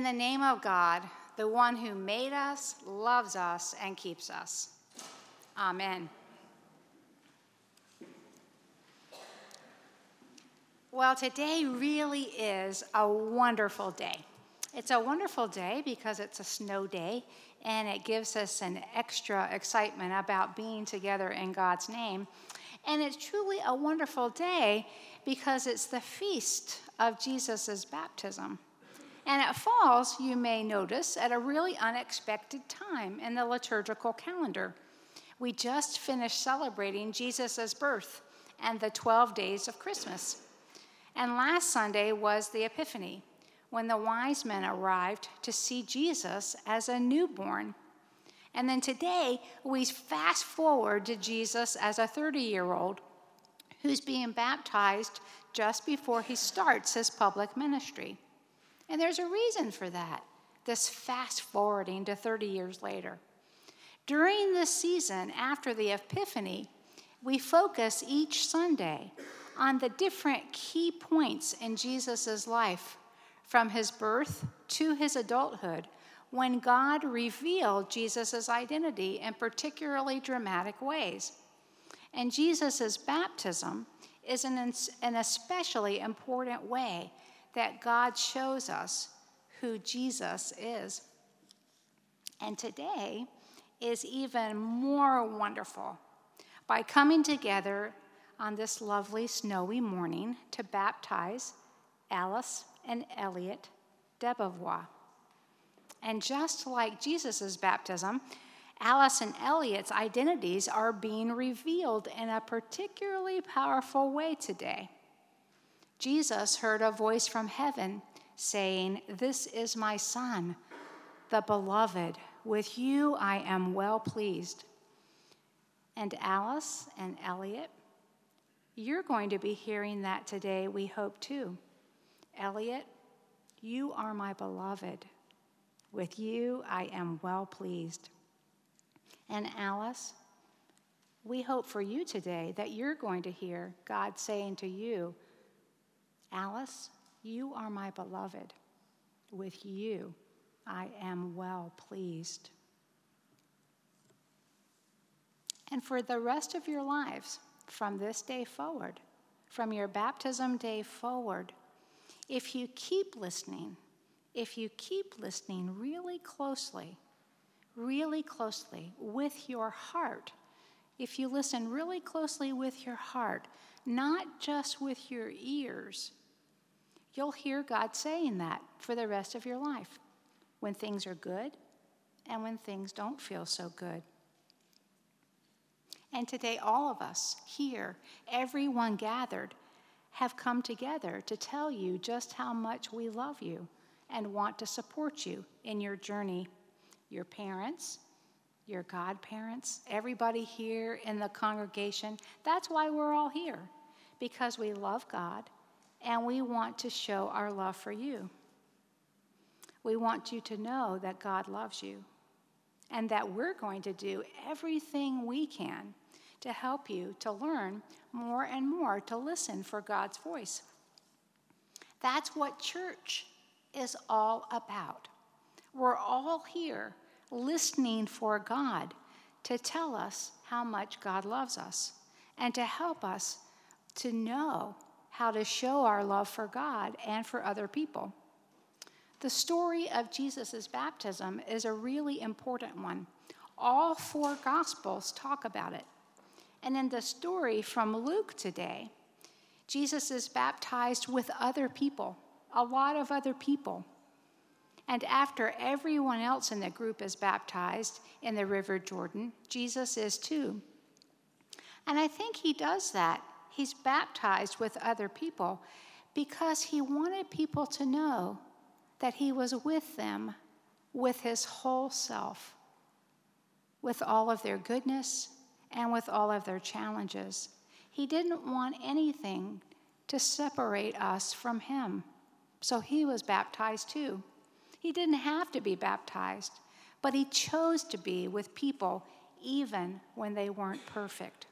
In the name of God, the one who made us, loves us, and keeps us. Amen. Well, today really is a wonderful day. It's a wonderful day because it's a snow day and it gives us an extra excitement about being together in God's name. And it's truly a wonderful day because it's the feast of Jesus' baptism. And it falls, you may notice, at a really unexpected time in the liturgical calendar. We just finished celebrating Jesus' birth and the 12 days of Christmas. And last Sunday was the Epiphany, when the wise men arrived to see Jesus as a newborn. And then today, we fast forward to Jesus as a 30 year old who's being baptized just before he starts his public ministry. And there's a reason for that, this fast forwarding to 30 years later. During this season after the Epiphany, we focus each Sunday on the different key points in Jesus' life, from his birth to his adulthood, when God revealed Jesus' identity in particularly dramatic ways. And Jesus' baptism is an, an especially important way that God shows us who Jesus is. And today is even more wonderful by coming together on this lovely snowy morning to baptize Alice and Elliot Debevois. And just like Jesus' baptism, Alice and Elliot's identities are being revealed in a particularly powerful way today. Jesus heard a voice from heaven saying, This is my Son, the beloved. With you I am well pleased. And Alice and Elliot, you're going to be hearing that today, we hope too. Elliot, you are my beloved. With you I am well pleased. And Alice, we hope for you today that you're going to hear God saying to you, Alice, you are my beloved. With you, I am well pleased. And for the rest of your lives, from this day forward, from your baptism day forward, if you keep listening, if you keep listening really closely, really closely with your heart, if you listen really closely with your heart, not just with your ears, You'll hear God saying that for the rest of your life when things are good and when things don't feel so good. And today, all of us here, everyone gathered, have come together to tell you just how much we love you and want to support you in your journey. Your parents, your godparents, everybody here in the congregation. That's why we're all here, because we love God and we want to show our love for you. We want you to know that God loves you and that we're going to do everything we can to help you to learn more and more to listen for God's voice. That's what church is all about. We're all here listening for God to tell us how much God loves us and to help us to know how to show our love for God and for other people. The story of Jesus' baptism is a really important one. All four Gospels talk about it. And in the story from Luke today, Jesus is baptized with other people, a lot of other people. And after everyone else in the group is baptized in the River Jordan, Jesus is too. And I think he does that he's baptized with other people because he wanted people to know that he was with them with his whole self, with all of their goodness and with all of their challenges. He didn't want anything to separate us from him. So he was baptized too. He didn't have to be baptized, but he chose to be with people even when they weren't perfect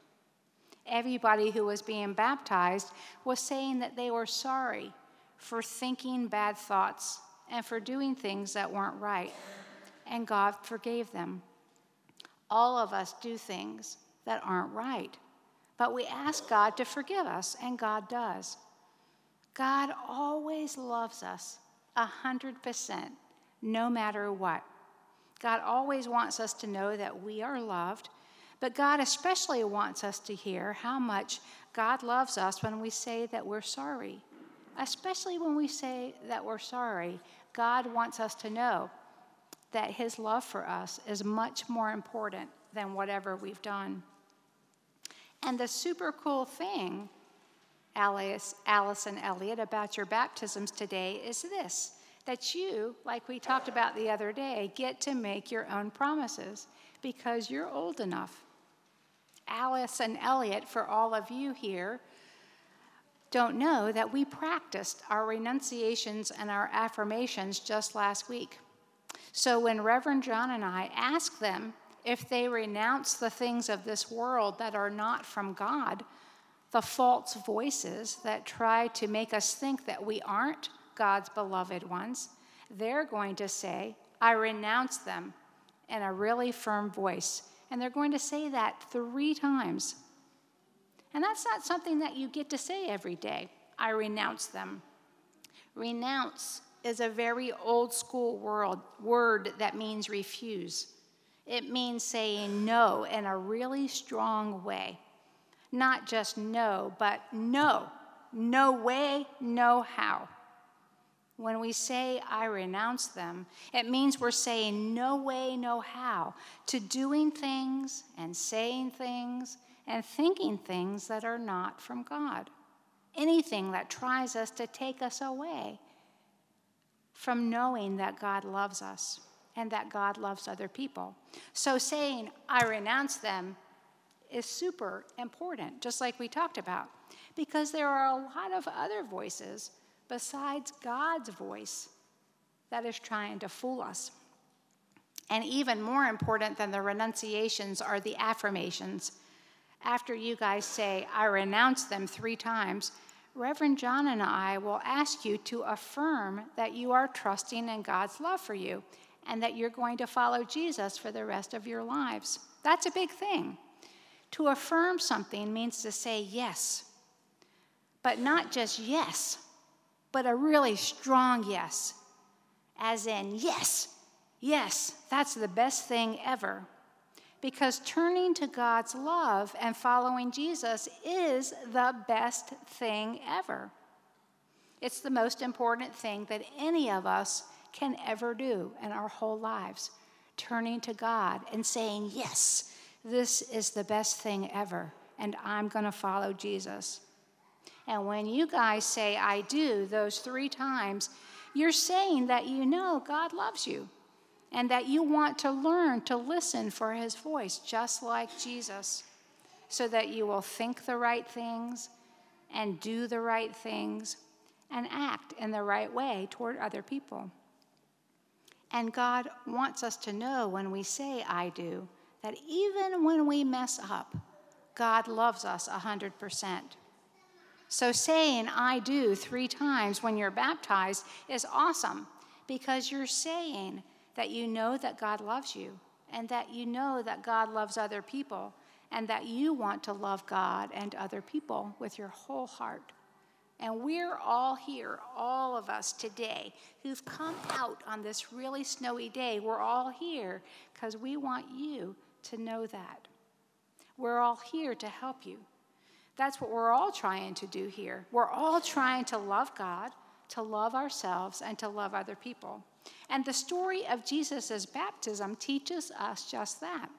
everybody who was being baptized was saying that they were sorry for thinking bad thoughts and for doing things that weren't right, and God forgave them. All of us do things that aren't right, but we ask God to forgive us, and God does. God always loves us a hundred percent, no matter what. God always wants us to know that we are loved, but God especially wants us to hear how much God loves us when we say that we're sorry. Especially when we say that we're sorry, God wants us to know that His love for us is much more important than whatever we've done. And the super cool thing, Alice, Alice and Elliot, about your baptisms today is this that you, like we talked about the other day, get to make your own promises because you're old enough. Alice and Elliot, for all of you here, don't know that we practiced our renunciations and our affirmations just last week. So when Reverend John and I asked them if they renounce the things of this world that are not from God, the false voices that try to make us think that we aren't God's beloved ones, they're going to say, I renounce them in a really firm voice. And they're going to say that three times. And that's not something that you get to say every day. I renounce them. Renounce is a very old school world, word that means refuse. It means saying no in a really strong way. Not just no, but no. No way, no how. When we say, I renounce them, it means we're saying no way, no how to doing things and saying things and thinking things that are not from God. Anything that tries us to take us away from knowing that God loves us and that God loves other people. So saying, I renounce them is super important, just like we talked about, because there are a lot of other voices besides God's voice that is trying to fool us. And even more important than the renunciations are the affirmations. After you guys say, I renounce them three times, Reverend John and I will ask you to affirm that you are trusting in God's love for you and that you're going to follow Jesus for the rest of your lives. That's a big thing. To affirm something means to say yes, but not just yes, but a really strong yes, as in, yes, yes, that's the best thing ever. Because turning to God's love and following Jesus is the best thing ever. It's the most important thing that any of us can ever do in our whole lives. Turning to God and saying, Yes, this is the best thing ever, and I'm going to follow Jesus. And when you guys say, I do, those three times, you're saying that you know God loves you and that you want to learn to listen for his voice, just like Jesus, so that you will think the right things and do the right things and act in the right way toward other people. And God wants us to know when we say, I do, that even when we mess up, God loves us 100%. So saying I do three times when you're baptized is awesome because you're saying that you know that God loves you and that you know that God loves other people and that you want to love God and other people with your whole heart. And we're all here, all of us today, who've come out on this really snowy day. We're all here because we want you to know that. We're all here to help you. That's what we're all trying to do here. We're all trying to love God, to love ourselves, and to love other people. And the story of Jesus' baptism teaches us just that.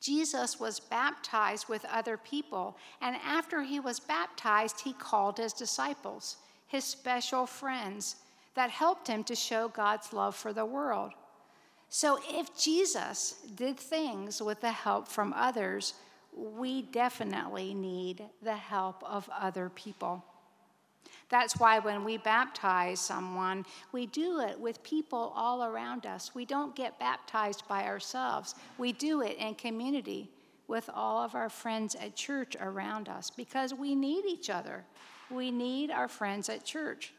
Jesus was baptized with other people, and after he was baptized, he called his disciples, his special friends that helped him to show God's love for the world. So if Jesus did things with the help from others, we definitely need the help of other people. That's why when we baptize someone, we do it with people all around us. We don't get baptized by ourselves, we do it in community with all of our friends at church around us because we need each other. We need our friends at church.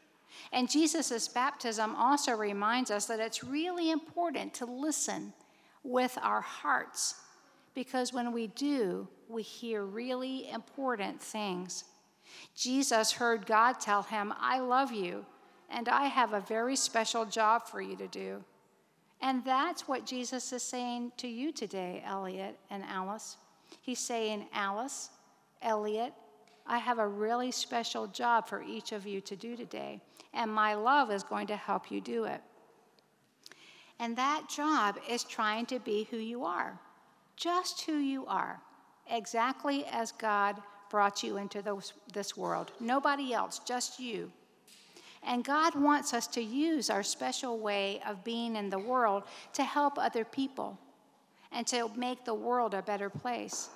And Jesus' baptism also reminds us that it's really important to listen with our hearts because when we do, we hear really important things. Jesus heard God tell him, I love you, and I have a very special job for you to do. And that's what Jesus is saying to you today, Elliot and Alice. He's saying, Alice, Elliot, I have a really special job for each of you to do today, and my love is going to help you do it. And that job is trying to be who you are, just who you are, exactly as God brought you into this world. Nobody else, just you. And God wants us to use our special way of being in the world to help other people and to make the world a better place.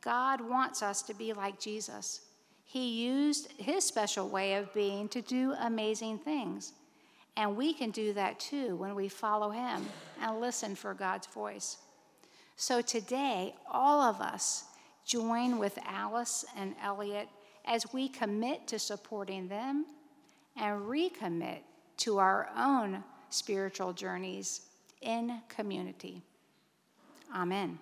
God wants us to be like Jesus. He used his special way of being to do amazing things. And we can do that too when we follow him and listen for God's voice. So today, all of us join with Alice and Elliot as we commit to supporting them and recommit to our own spiritual journeys in community. Amen.